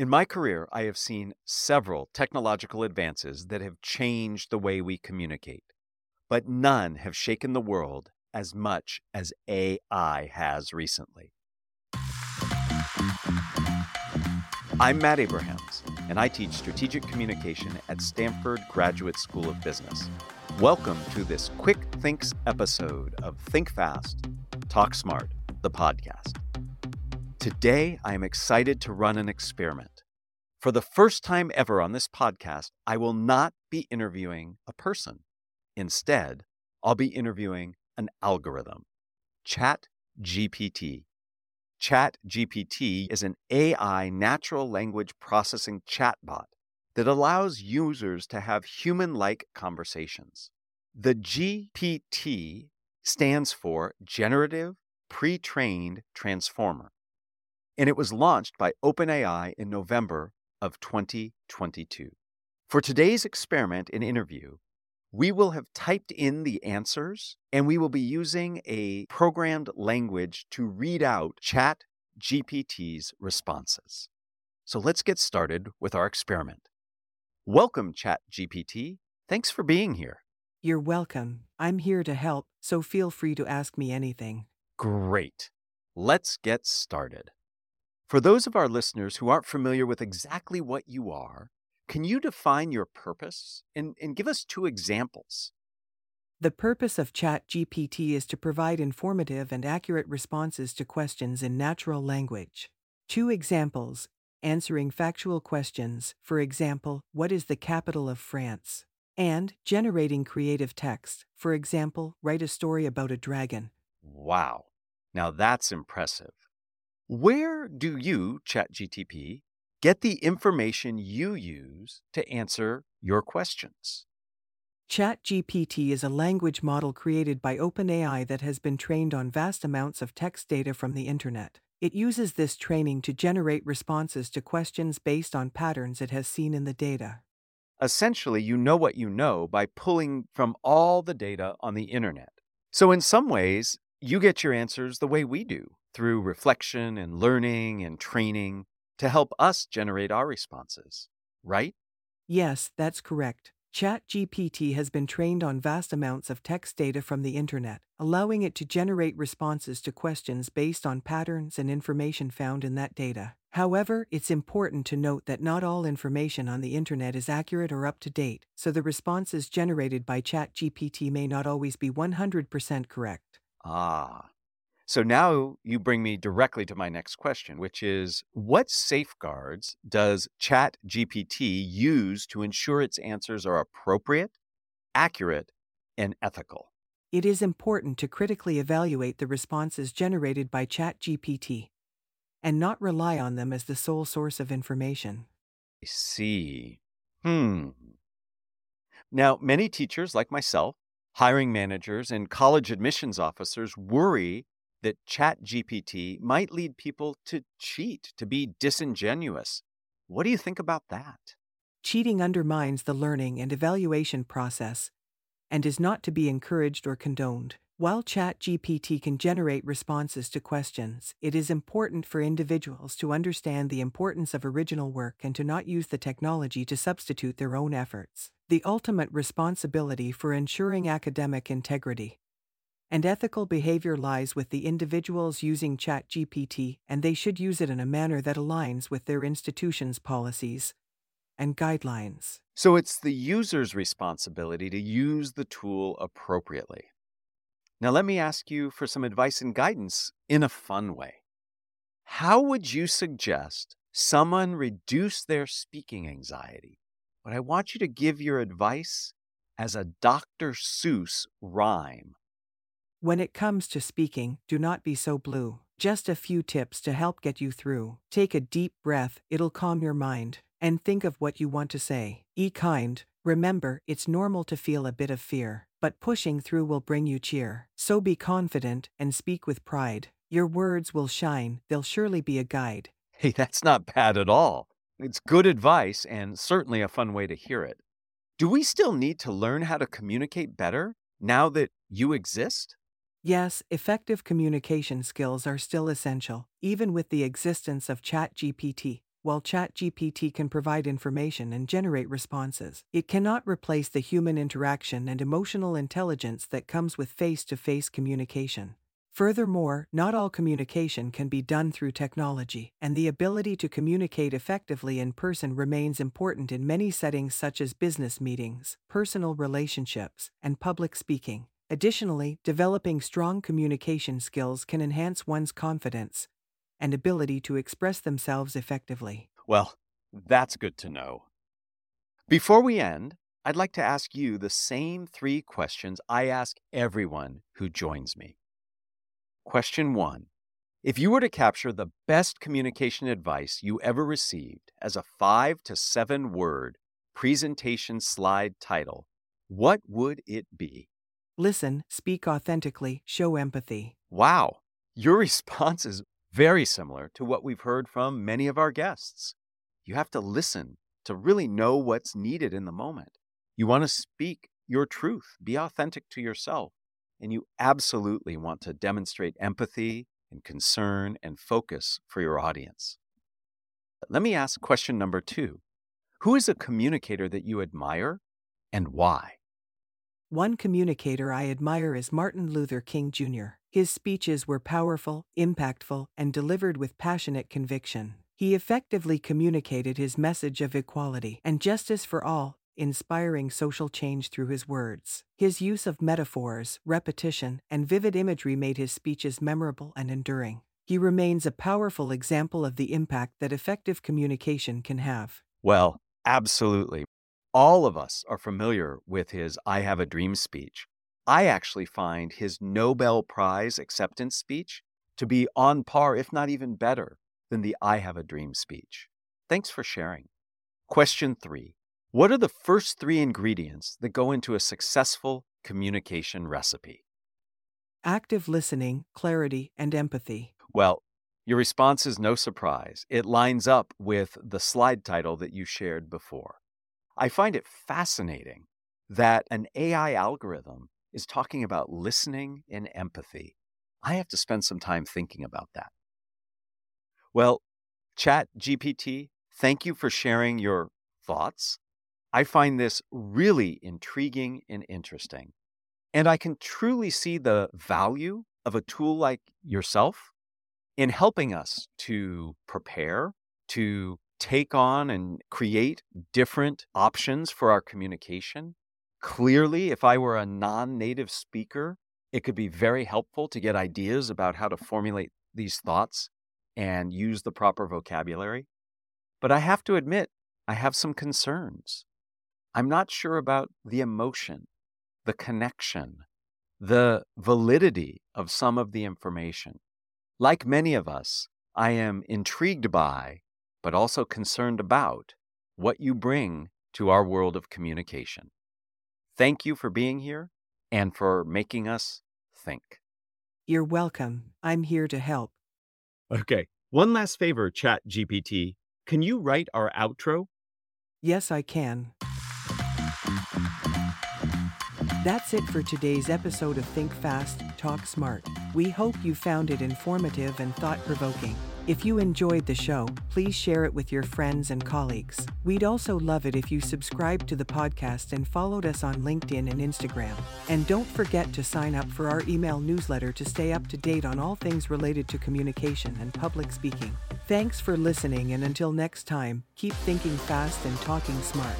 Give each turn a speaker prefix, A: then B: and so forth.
A: In my career, I have seen several technological advances that have changed the way we communicate, but none have shaken the world as much as AI has recently. I'm Matt Abrahams, and I teach strategic communication at Stanford Graduate School of Business. Welcome to this Quick Thinks episode of Think Fast, Talk Smart, the podcast. Today, I am excited to run an experiment. For the first time ever on this podcast, I will not be interviewing a person. Instead, I'll be interviewing an algorithm, Chat GPT. Chat GPT is an AI natural language processing chatbot that allows users to have human like conversations. The GPT stands for Generative Pre Trained Transformer, and it was launched by OpenAI in November of 2022. For today's experiment and interview, we will have typed in the answers and we will be using a programmed language to read out Chat GPT's responses. So let's get started with our experiment. Welcome, Chat GPT. Thanks for being here.
B: You're welcome. I'm here to help, so feel free to ask me anything.
A: Great. Let's get started. For those of our listeners who aren't familiar with exactly what you are, can you define your purpose and, and give us two examples?
B: The purpose of ChatGPT is to provide informative and accurate responses to questions in natural language. Two examples answering factual questions, for example, what is the capital of France? And generating creative text, for example, write a story about a dragon.
A: Wow. Now that's impressive. Where do you, ChatGTP, get the information you use to answer your questions?
B: ChatGPT is a language model created by OpenAI that has been trained on vast amounts of text data from the internet. It uses this training to generate responses to questions based on patterns it has seen in the data.
A: Essentially, you know what you know by pulling from all the data on the internet. So, in some ways, you get your answers the way we do through reflection and learning and training to help us generate our responses, right?
B: Yes, that's correct. ChatGPT has been trained on vast amounts of text data from the internet, allowing it to generate responses to questions based on patterns and information found in that data. However, it's important to note that not all information on the internet is accurate or up to date, so the responses generated by ChatGPT may not always be 100% correct.
A: Ah, so now you bring me directly to my next question, which is what safeguards does ChatGPT use to ensure its answers are appropriate, accurate, and ethical?
B: It is important to critically evaluate the responses generated by ChatGPT and not rely on them as the sole source of information.
A: I see. Hmm. Now, many teachers like myself, hiring managers, and college admissions officers worry that ChatGPT might lead people to cheat, to be disingenuous. What do you think about that?
B: Cheating undermines the learning and evaluation process and is not to be encouraged or condoned. While ChatGPT can generate responses to questions, it is important for individuals to understand the importance of original work and to not use the technology to substitute their own efforts. The ultimate responsibility for ensuring academic integrity and ethical behavior lies with the individuals using ChatGPT, and they should use it in a manner that aligns with their institution's policies and guidelines.
A: So it's the user's responsibility to use the tool appropriately. Now, let me ask you for some advice and guidance in a fun way. How would you suggest someone reduce their speaking anxiety? But I want you to give your advice as a Dr. Seuss rhyme.
B: When it comes to speaking, do not be so blue. Just a few tips to help get you through. Take a deep breath, it'll calm your mind. And think of what you want to say. Be kind. Remember, it's normal to feel a bit of fear, but pushing through will bring you cheer. So be confident and speak with pride. Your words will shine, they'll surely be a guide.
A: Hey, that's not bad at all. It's good advice and certainly a fun way to hear it. Do we still need to learn how to communicate better now that you exist?
B: Yes, effective communication skills are still essential, even with the existence of ChatGPT. While ChatGPT can provide information and generate responses, it cannot replace the human interaction and emotional intelligence that comes with face to face communication. Furthermore, not all communication can be done through technology, and the ability to communicate effectively in person remains important in many settings such as business meetings, personal relationships, and public speaking. Additionally, developing strong communication skills can enhance one's confidence and ability to express themselves effectively.
A: Well, that's good to know. Before we end, I'd like to ask you the same three questions I ask everyone who joins me. Question one If you were to capture the best communication advice you ever received as a five to seven word presentation slide title, what would it be?
B: Listen, speak authentically, show empathy.
A: Wow, your response is very similar to what we've heard from many of our guests. You have to listen to really know what's needed in the moment. You want to speak your truth, be authentic to yourself, and you absolutely want to demonstrate empathy and concern and focus for your audience. Let me ask question number two Who is a communicator that you admire and why?
B: One communicator I admire is Martin Luther King Jr. His speeches were powerful, impactful, and delivered with passionate conviction. He effectively communicated his message of equality and justice for all, inspiring social change through his words. His use of metaphors, repetition, and vivid imagery made his speeches memorable and enduring. He remains a powerful example of the impact that effective communication can have.
A: Well, absolutely. All of us are familiar with his I Have a Dream speech. I actually find his Nobel Prize acceptance speech to be on par, if not even better, than the I Have a Dream speech. Thanks for sharing. Question three What are the first three ingredients that go into a successful communication recipe?
B: Active listening, clarity, and empathy.
A: Well, your response is no surprise. It lines up with the slide title that you shared before. I find it fascinating that an AI algorithm is talking about listening and empathy. I have to spend some time thinking about that. Well, Chat GPT, thank you for sharing your thoughts. I find this really intriguing and interesting. And I can truly see the value of a tool like yourself in helping us to prepare, to take on and create different options for our communication. Clearly, if I were a non native speaker, it could be very helpful to get ideas about how to formulate these thoughts and use the proper vocabulary. But I have to admit, I have some concerns. I'm not sure about the emotion, the connection, the validity of some of the information. Like many of us, I am intrigued by but also concerned about what you bring to our world of communication. Thank you for being here and for making us think.
B: You're welcome. I'm here to help.
A: Okay, one last favor, Chat GPT. Can you write our outro?
B: Yes, I can. That's it for today's episode of Think Fast, Talk Smart. We hope you found it informative and thought provoking. If you enjoyed the show, please share it with your friends and colleagues. We'd also love it if you subscribed to the podcast and followed us on LinkedIn and Instagram. And don't forget to sign up for our email newsletter to stay up to date on all things related to communication and public speaking. Thanks for listening, and until next time, keep thinking fast and talking smart.